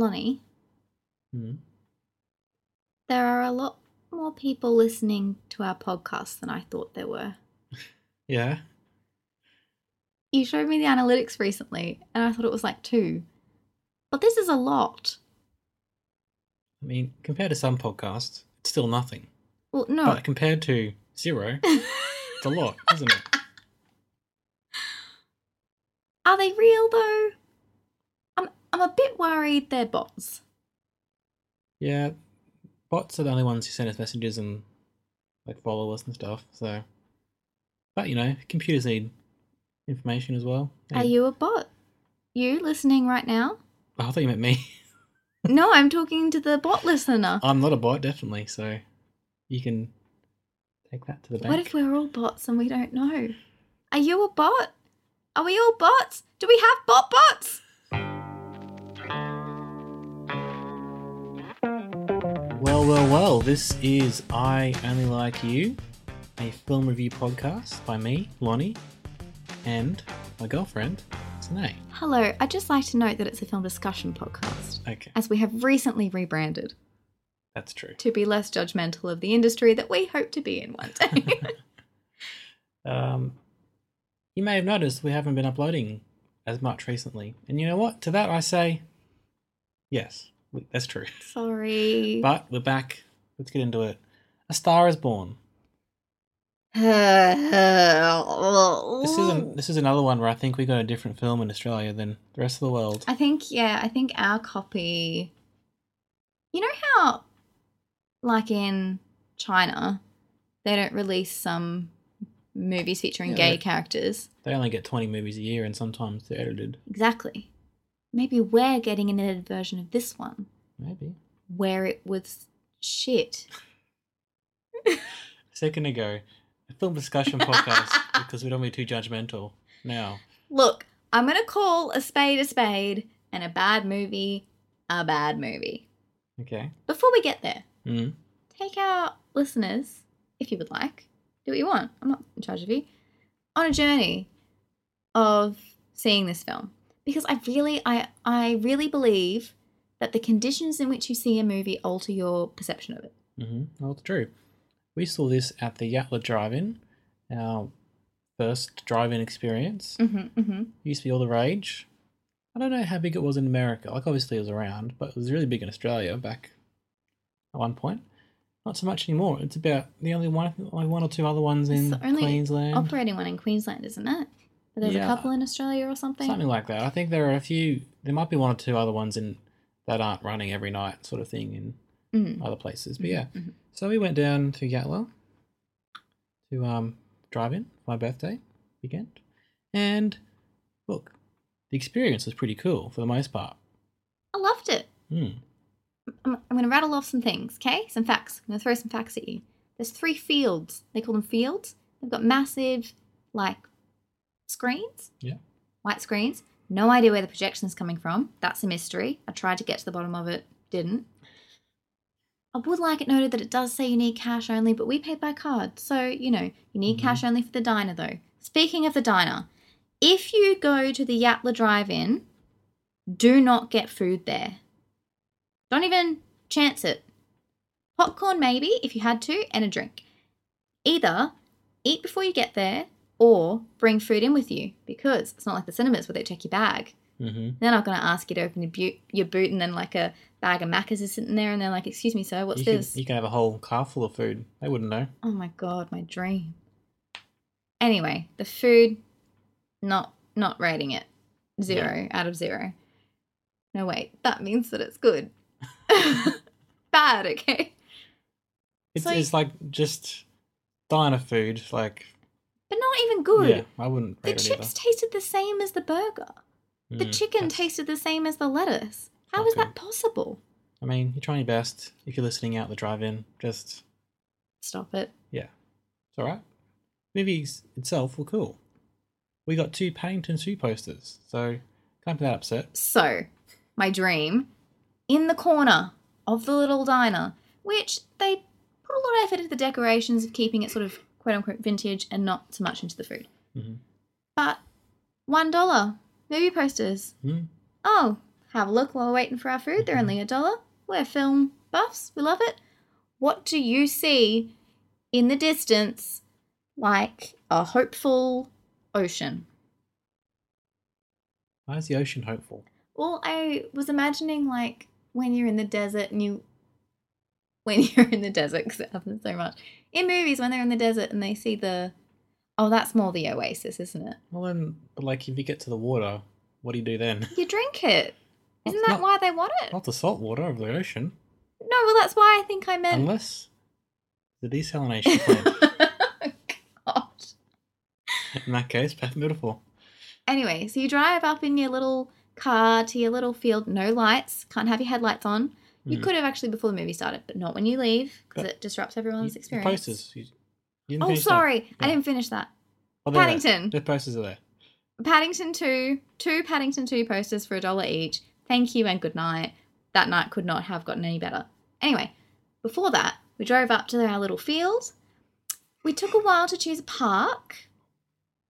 Lonnie, Hmm. there are a lot more people listening to our podcast than I thought there were. Yeah. You showed me the analytics recently, and I thought it was like two. But this is a lot. I mean, compared to some podcasts, it's still nothing. Well, no. But compared to zero, it's a lot, isn't it? Are they real though? I'm a bit worried they're bots. Yeah. Bots are the only ones who send us messages and like follow us and stuff. So, but you know, computers need information as well. Are you a bot? You listening right now? Oh, I thought you meant me. no, I'm talking to the bot listener. I'm not a bot, definitely. So, you can take that to the bank. What if we're all bots and we don't know? Are you a bot? Are we all bots? Do we have bot bots? Well, well, well. This is I Only Like You, a film review podcast by me, Lonnie, and my girlfriend, Sine. Hello, I'd just like to note that it's a film discussion podcast, Okay, as we have recently rebranded that's true. to be less judgmental of the industry that we hope to be in one day. Um, you may have noticed we haven't been uploading as much recently, and you know what? To that I say, yes, that's true. Sorry. But we're back. Let's get into it. A Star is Born. This is an, this is another one where I think we got a different film in Australia than the rest of the world. I think, yeah, I think our copy. You know how, like in China, they don't release some movies featuring Yeah, gay characters? They only get twenty movies a year, and sometimes they're edited. Exactly. Maybe we're getting an edited version of this one Maybe where it was shit. a second ago, a film discussion podcast because we don't be too judgmental. Now, Look, I'm going to call a spade a spade and a bad movie a bad movie. okay. Before we get there, Mm. take our listeners, if you would like, do what you want. I'm not in charge of you, on a journey of seeing this film because I really, I, I really believe that the conditions in which you see a movie alter your perception of it. hmm Well, it's true. We saw this at the Yatala Drive-In, our first drive-in experience. Mm-hmm, mm-hmm. Used to be all the rage. I don't know how big it was in America. Like, obviously, it was around, but it was really big in Australia back at one point. Not so much anymore. It's about the only one, only one or two other ones in It's the only Queensland. operating one in Queensland, isn't it? There's Yeah. a couple in Australia or something. Something like that. I think there are a few. There might be one or two other ones in that aren't running every night, sort of thing, in Mm. other places. But yeah, Mhm. so we went down to Yatala to um drive in for my birthday weekend, and look, the experience was pretty cool for the most part. I loved it. Hmm. I'm, I'm going to rattle off some things, okay? Some facts. I'm going to throw some facts at you. There's three fields. They call them fields. They've got massive, like, screens. Yeah. White screens. No idea where the projection is coming from. That's a mystery. I tried to get to the bottom of it, didn't. I would like it noted that it does say you need cash only, but we paid by card. So, you know, you need Mhm. cash only for the diner, though. Speaking of the diner, if you go to the Yatala Drive In, do not get food there. Don't even chance it. Popcorn, maybe, if you had to, and a drink. Either eat before you get there or bring food in with you because it's not like the cinemas where they check your bag. Mm-hmm. They're not going to ask you to open your, bu- your boot and then like a bag of Maccas is sitting there and they're like, excuse me, sir, what's You this? could, you can have a whole car full of food. They wouldn't know. Oh my god, my dream. Anyway, the food, not not rating it. Zero out of zero. No wait, that means that it's good. Bad, okay. It's, So- it's like just diner food. Like But not even good. yeah, I wouldn't the chips tasted the same as the burger. The Mm, chicken that's- tasted the same as the lettuce. How is that possible? I mean, you're trying your best. If you're listening out the drive-in, just Stop it. yeah, it's all right. Movies itself were cool. We got two Paddington Two posters, so can't be that upset. So, my dream in the corner of the little diner, which they put a lot of effort into the decorations of keeping it sort of quote unquote vintage and not so much into the food. hmm But one dollar movie posters. Mm. Oh, have a look while we're waiting for our food. They're only a dollar. We're film buffs. We love it. What do you see in the distance like a hopeful ocean? Why is the ocean hopeful? Well, I was imagining like when you're in the desert and you, when you're in the desert, because it happens so much in movies when they're in the desert and they see the, oh, that's more the oasis, isn't it? Well, then, but like if you get to the water, what do you do then? You drink it. Isn't that not- why they want it? Not the salt water of the ocean, No, well, that's why I think I meant. unless the desalination plant. God. In that case, Beth Beautiful. Anyway, so you drive up in your little car to your little field, no lights, can't have your headlights on. You Mm. could have actually before the movie started, but not when you leave because it disrupts You- everyone's the experience. posters. You, you Oh, sorry, I didn't finish that. Oh, they're there. Paddington. The posters are there. Paddington 2, two Paddington 2 posters for a dollar each. Thank you and good night. That night could not have gotten any better. Anyway, before that, we drove up to our little field. We took a while to choose a park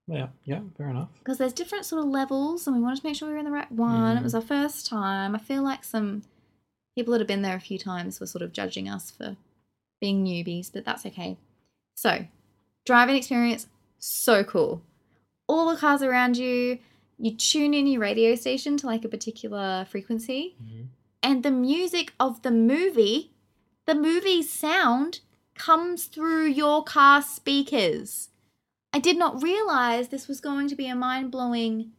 Yeah, yeah, fair enough. because there's different sort of levels and we wanted to make sure we were in the right one. It Mhm. was our first time. I feel like some people that have been there a few times were sort of judging us for being newbies, but that's okay. So, driving experience, so cool. All the cars around you, you tune in your radio station to like a particular frequency, Mhm. and the music of the movie, the movie's sound comes through your car speakers. I did not realize this was going to be a mind blowing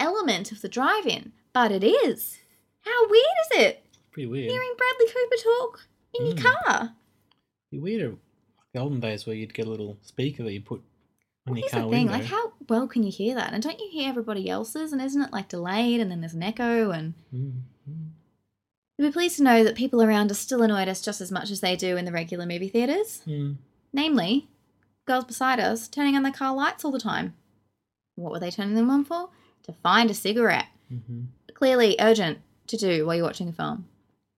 element of the drive in, but it is. How weird is it? Pretty weird. Hearing Bradley Cooper talk in your Mm. car. Be weird. Like the olden days where you'd get a little speaker that you put on Well, your car the thing window. like, how well can you hear that? And don't you hear everybody else's? And isn't it like delayed and then there's an echo? And Mm, mm. you'll be pleased to know that people around us still annoyed us just as much as they do in the regular movie theatres. Mm. Namely, girls beside us turning on their car lights all the time. What were they turning them on for? To find a cigarette. Mhm. Clearly urgent to do while you're watching a film.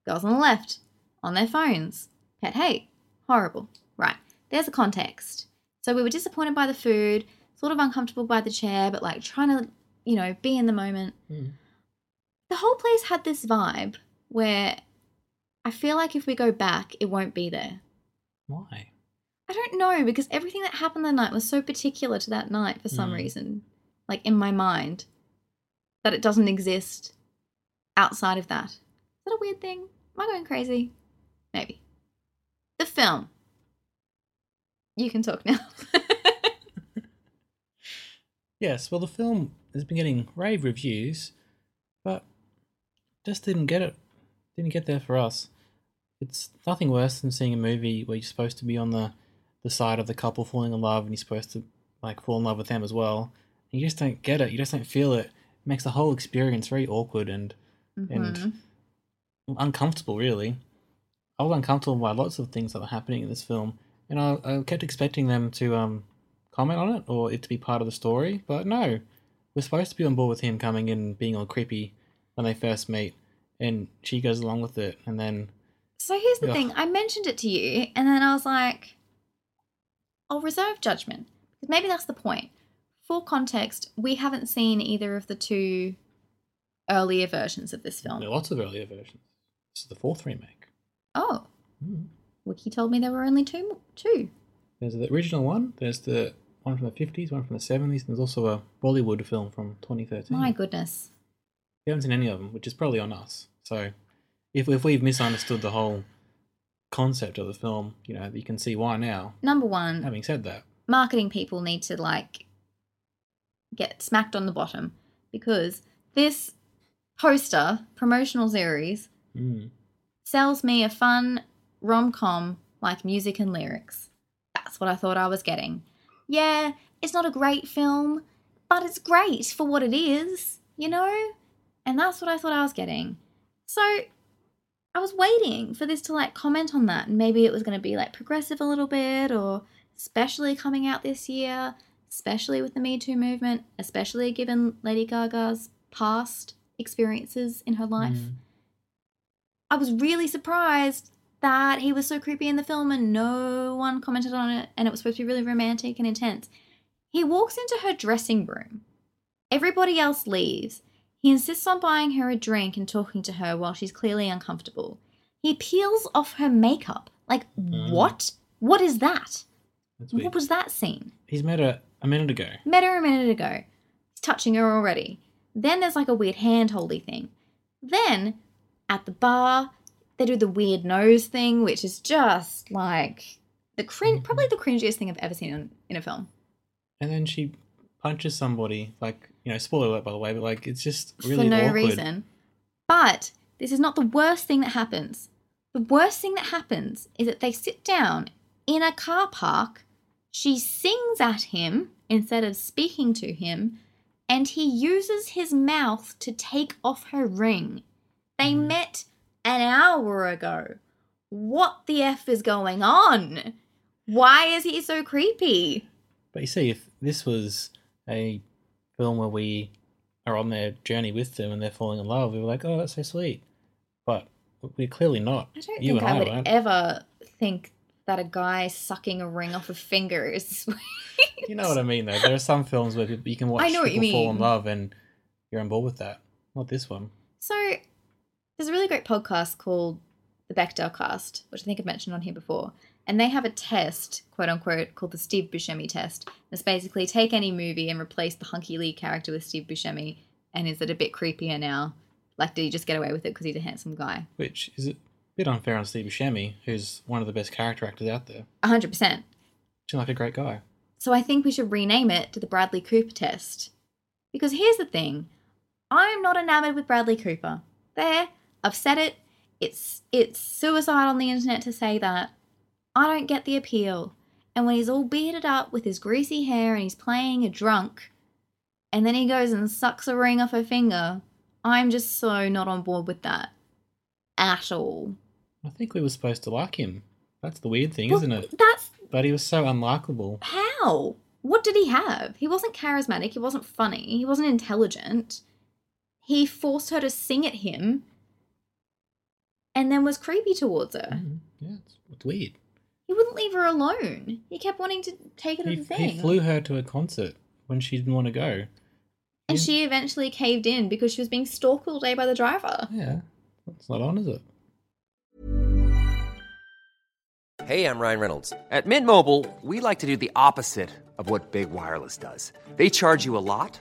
Girls on the left, on their phones. Pet hate. Horrible. Right, there's the context. So we were disappointed by the food, sort of uncomfortable by the chair, but like trying to, you know, be in the moment. Mm. The whole place had this vibe where I feel like if we go back, it won't be there. Why? I don't know because everything that happened that night was so particular to that night for some Mm. reason, like in my mind, that it doesn't exist outside of that. Is that a weird thing? Am I going crazy? Maybe. The film. You can talk now. Yes, well, the film has been getting rave reviews, but just didn't get it. Didn't get there for us. It's nothing worse than seeing a movie where you're supposed to be on the, the side of the couple falling in love and you're supposed to like fall in love with them as well. And you just don't get it. You just don't feel it. It makes the whole experience very awkward and And- Mhm. Uncomfortable, really. I was uncomfortable by lots of things that were happening in this film, and I, I kept expecting them to um, comment on it or it to be part of the story, but no. We're supposed to be on board with him coming in and being all creepy when they first meet, and she goes along with it, and then So here's the Ugh. thing. I mentioned it to you, and then I was like, I'll reserve judgment. Because maybe that's the point. For context, we haven't seen either of the two earlier versions of this film. there are lots of earlier versions. This is the fourth remake. Oh, Mm. Wiki told me there were only two. Two. There's the original one, there's the one from the 50s, one from the 70s, and there's also a Bollywood film from 2013. My goodness. We haven't seen any of them, which is probably on us. So, if if we've misunderstood the whole concept of the film, you know, you can see why now. Number one, Having said that, marketing people need to like get smacked on the bottom because this poster promotional series mm, sells me a fun rom com like music and lyrics. That's what I thought I was getting. Yeah, it's not a great film, but it's great for what it is. you know? And that's what I thought I was getting. So I was waiting for this to like comment on that. And maybe it was going to be like progressive a little bit or especially coming out this year, especially with the Me Too movement, especially given Lady Gaga's past experiences in her life. Mm. I was really surprised that he was so creepy in the film and no one commented on it and it was supposed to be really romantic and intense. He walks into her dressing room. Everybody else leaves. He insists on buying her a drink and talking to her while she's clearly uncomfortable. He peels off her makeup. Like, Mm. what? What is that? What was that scene? He's met her a minute ago. Met her a minute ago. He's touching her already. Then there's like a weird hand holdy thing. Then at the bar, they do the weird nose thing, which is just like the cringe, Mm-hmm. probably the cringiest thing I've ever seen in, in a film. And then she punches somebody. Like, you know, spoiler alert, by the way, but like, it's just really for no awkward. reason. But this is not the worst thing that happens. The worst thing that happens is that they sit down in a car park. She sings at him instead of speaking to him, and he uses his mouth to take off her ring. They Mhm. met an hour ago. What the F is going on? Why is he so creepy? But you see, if this was a film where we are on their journey with them and they're falling in love, we were like, oh, that's so sweet. But we're clearly not. I don't You think and I I would weren't. ever think that a guy sucking a ring off a finger is sweet. You know what I mean, though. There are some films where you can watch I know what you people fall in love and you're on board with that. Not this one. So there's a really great podcast called the Bechdel Cast, which I think I've mentioned on here before. And they have a test, quote unquote, called the Steve Buscemi test. It's basically take any movie and replace the hunky Lee character with Steve Buscemi. And is it a bit creepier now? Like, did he just get away with it because he's a handsome guy? Which is a bit unfair on Steve Buscemi, who's one of the best character actors out there. 100%. Seems like a great guy. So I think we should rename it to the Bradley Cooper test. Because here's the thing I'm not enamored with Bradley Cooper. There, I've said it. It's it's suicide on the internet to say that. I don't get the appeal. And when he's all bearded up with his greasy hair and he's playing a drunk, and then he goes and sucks a ring off her finger, I'm just so not on board with that. At all. I think we were supposed to like him. That's the weird thing, Well, isn't it? That's But he was so unlikable. How? What did he have? He wasn't charismatic. He wasn't funny. He wasn't intelligent. He forced her to sing at him and then was creepy towards her. Mhm. Yeah, it's, it's weird. He wouldn't leave her alone. He kept wanting to take her to He, the thing. he flew her to a concert when she didn't want to go. and Yeah. she eventually caved in because she was being stalked all day by the driver. Yeah, that's not on, is it? Hey, I'm Ryan Reynolds. At Mint Mobile, we like to do the opposite of what Big Wireless does. They charge you a lot,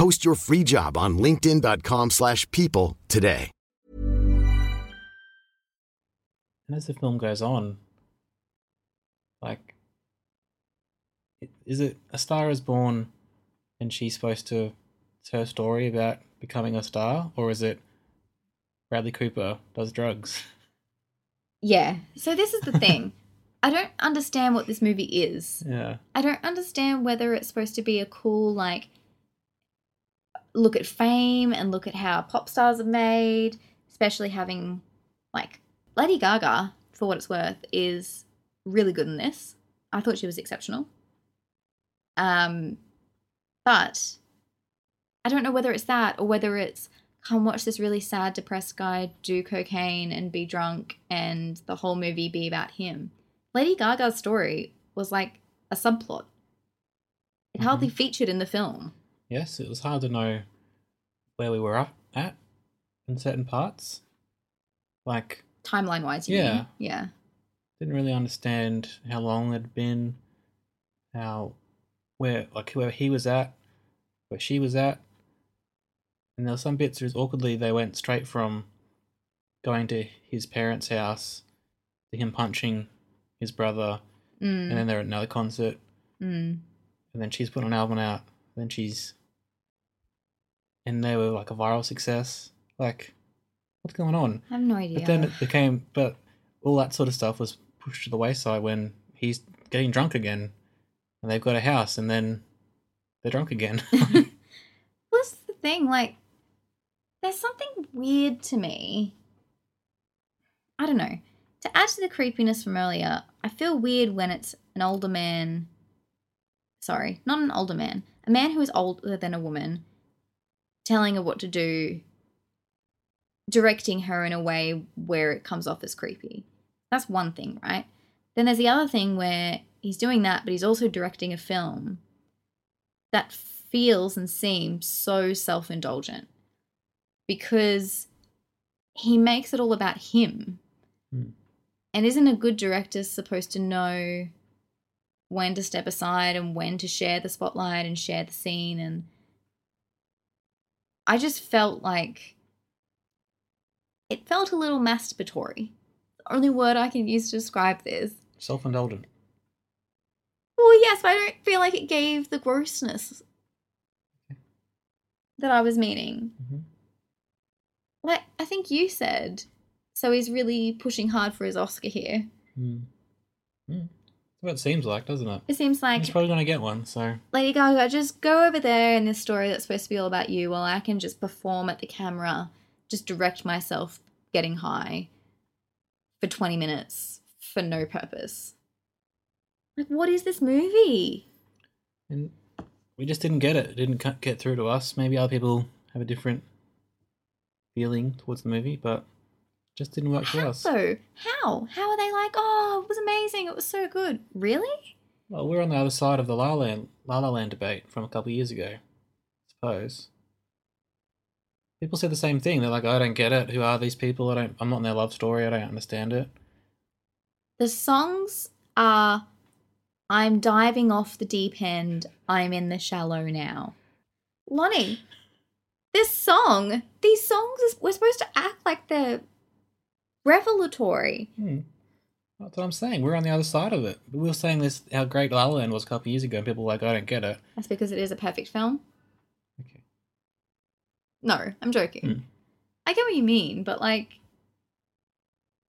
Post your free job on linkedin.com/people slash people today. And as the film goes on, like, is it A Star is Born and she's supposed to, it's her story about becoming a star? Or is it Bradley Cooper does drugs? Yeah. So this is the thing. I don't understand what this movie is. Yeah. I don't understand whether it's supposed to be a cool like look at fame and look at how pop stars are made, especially having like Lady Gaga, for what it's worth, is really good in this. I thought she was exceptional. Um but I don't know whether it's that or whether it's come watch this really sad, depressed guy do cocaine and be drunk and the whole movie be about him. Lady Gaga's story was like a subplot. It hardly featured in the film. Yes, it was hard to know where we were up at in certain parts. Like, Timeline wise, you Yeah. mean? Yeah. didn't really understand how long it had been, how, where, like, where he was at, where she was at. And there were some bits where awkwardly they went straight from going to his parents' house to him punching his brother, Mm. and then they're at another concert, mm. and then she's put an album out, then she's and they were like a viral success. Like, what's going on? I have no idea. But then it became, but all that sort of stuff was pushed to the wayside when he's getting drunk again, and they've got a house, and then they're drunk again. What's the thing? Like, there's something weird to me. I don't know. To add to the creepiness from earlier, I feel weird when it's an older man. Sorry, not an older man. A man who is older than a woman telling her what to do, directing her in a way where it comes off as creepy. That's one thing, right? Then there's the other thing where he's doing that, but he's also directing a film that feels and seems so self indulgent because he makes it all about him. Hmm. And isn't a good director supposed to know when to step aside and when to share the spotlight and share the scene? And I just felt like it felt a little masturbatory. The only word I can use to describe this. Self indulgent. Well, yes, but I don't feel like it gave the grossness that I was meaning. Mhm. Like, I think you said, so he's really pushing hard for his Oscar here. Mm. Mm. That's what it seems like, doesn't it? It seems like, He's probably going to get one, so. Lady Gaga, just go over there in this story that's supposed to be all about you while I can just perform at the camera, just direct myself getting high for 20 minutes for no purpose. Like, what is this movie? And we just didn't get it. It didn't get through to us. Maybe other people have a different feeling towards the movie, but just didn't work for How us. so? How? How are they like, oh, it was amazing, it was so good? Really? Well, we're on the other side of the La La Land, La La Land debate from a couple of years ago, I suppose. People say the same thing. They're like, I don't get it. Who are these people? I don't. I'm not in their love story. I don't understand it. The songs are I'm diving off the deep end, I'm in the shallow now. Lonnie, this song, these songs, we're supposed to act like they're revelatory. Hmm. That's what I'm saying. We're on the other side of it. We were saying this how great La La Land was a couple years ago, and people were like, I don't get it. That's because it is a perfect film. Okay. No, I'm joking. Hmm. I get what you mean, but like,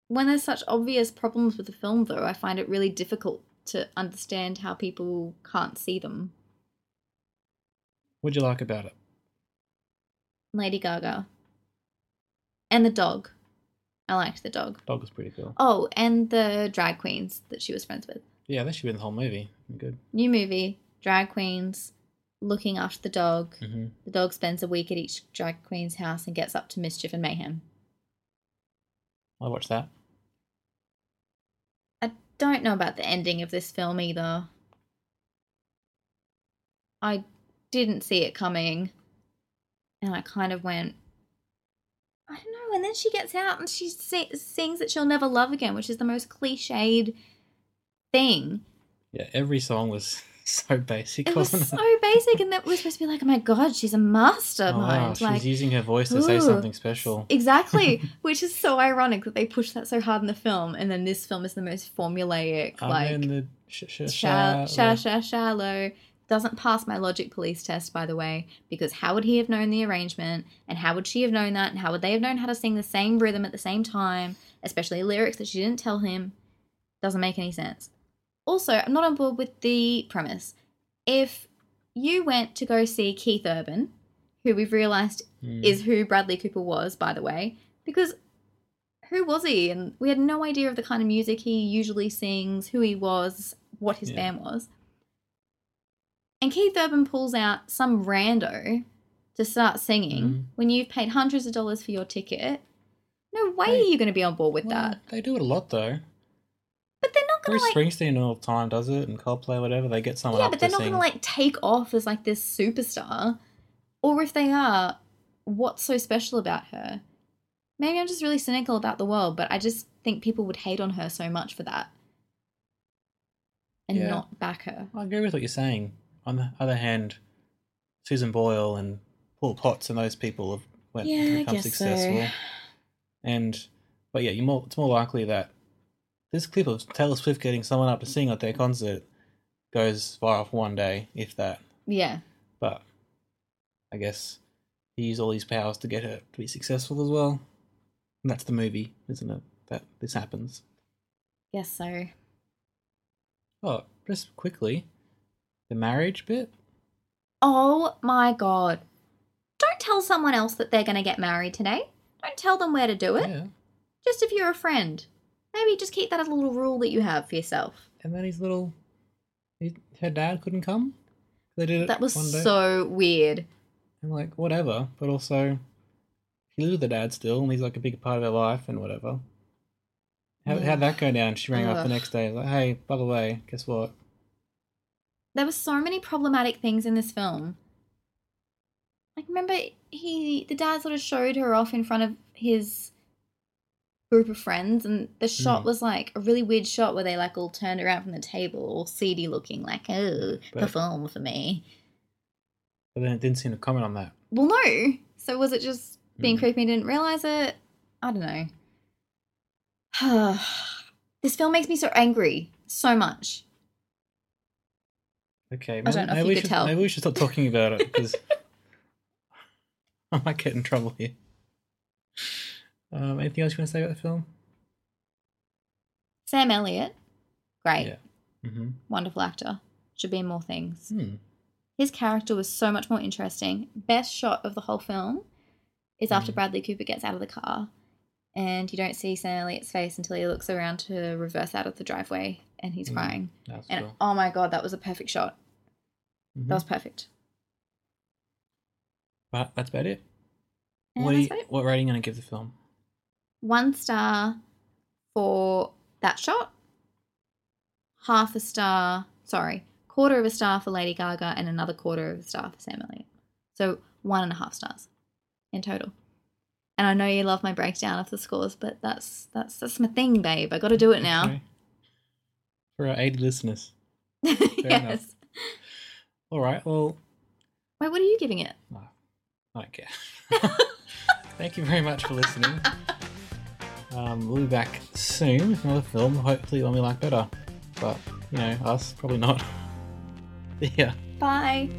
when there's such obvious problems with the film, though, I find it really difficult to understand how people can't see them. What'd you like about it? Lady Gaga. And the dog. I liked the dog. Dog was pretty cool. Oh, and the drag queens that she was friends with. Yeah, that should be in the whole movie. Good. New movie, drag queens looking after the dog. hmm The dog spends a week at each drag queen's house and gets up to mischief and mayhem. I watched that. I don't know about the ending of this film either. I didn't see it coming. And I kind of went, I don't know. And then she gets out and she sings that she'll never love again, which is the most cliched thing. Yeah, every song was so basic, It was so it? basic, and that was supposed to be like, oh my god, she's a Oh, mastermind. wow, she's using her voice to say something special. Exactly, which is so ironic that they push that so hard in the film, and then this film is the most formulaic, I'm like in the sh- sh- sh- sha- sha- shallow. Doesn't pass my logic police test, by the way, because how would he have known the arrangement, and how would she have known that, and how would they have known how to sing the same rhythm at the same time, especially lyrics that she didn't tell him? Doesn't make any sense. Also, I'm not on board with the premise. If you went to go see Keith Urban, who we've realized Hmm. is who Bradley Cooper was, by the way, because who was he? And we had no idea of the kind of music he usually sings, who he was, what his Yeah. band was. And Keith Urban pulls out some rando to start singing Mhm. when you've paid hundreds of dollars for your ticket. No way Hey, are you going to be on board with Well, that. They do it a lot though. But they're not not gonna like Springsteen all the time does it, and Coldplay, whatever. They get someone Yeah, but they're to not gonna like take off as like this superstar. Or if they are, what's so special about her? Maybe I'm just really cynical about the world, but I just think people would hate on her so much for that. And Yeah. not back her. I agree with what you're saying. On the other hand, Susan Boyle and Paul Potts and those people have went Yeah, I become guess successful. so. And but yeah, you more it's more likely that this clip of Taylor Swift getting someone up to sing at their concert goes viral for one day, if that. Yeah. But I guess he used all his powers to get her to be successful as well. And that's the movie, isn't it? That this happens. Yes, so. Oh, just quickly, the marriage bit. Oh my god. Don't tell someone else that they're gonna get married today. Don't tell them where to do it. Yeah. Just if you're a friend. Maybe just keep that as a little rule that you have for yourself. And then his little, his, her dad couldn't come. They did it That was so weird. And like whatever, but also he lives with the dad still, and he's like a big part of her life and whatever. How, how'd that go down? She rang up the next day, like, "Hey, by the way, guess what? There were so many problematic things in this film. Like remember he the dad sort of showed her off in front of his group of friends and the shot Mm. was like a really weird shot where they like all turned around from the table all seedy looking like oh But- perform for me. But then it didn't seem to comment on that. Well no. So was it just being Mm. creepy and didn't realise it? I don't know. this film makes me so angry. So much. Okay, I don't know if maybe you we could should, tell. Maybe we should stop talking about it because I might get in trouble here. Um, anything else you want to say about the film? Sam Elliott, great. Yeah. Mm-hmm. Wonderful actor. Should be in more things. Hmm. His character was so much more interesting. Best shot of the whole film is after Mm. Bradley Cooper gets out of the car and you don't see Sam Elliott's face until he looks around to reverse out of the driveway and he's Mm. crying. That's And cool. oh my god, that was a perfect shot. Mhm. That was perfect. But that's about it. And what, you, about it. what rating are you going to give the film? One star for that shot, half a star, sorry, quarter of a star for Lady Gaga, and another quarter of a star for Sam Elliott. So one and a half stars in total. And I know you love my breakdown of the scores, but that's that's that's my thing, babe. I got to do it now. Okay. For our 80 listeners. enough. Yes. All right, well, Wait, what are you giving it? no, I don't care. Thank you very much for listening. Um, we'll be back soon with another film, hopefully one we like better. But, you know, us, probably not. yeah. Bye.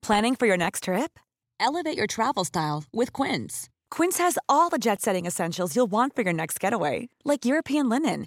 Planning for your next trip? Elevate your travel style with Quince. Quince has all the jet setting essentials you'll want for your next getaway, like European linen,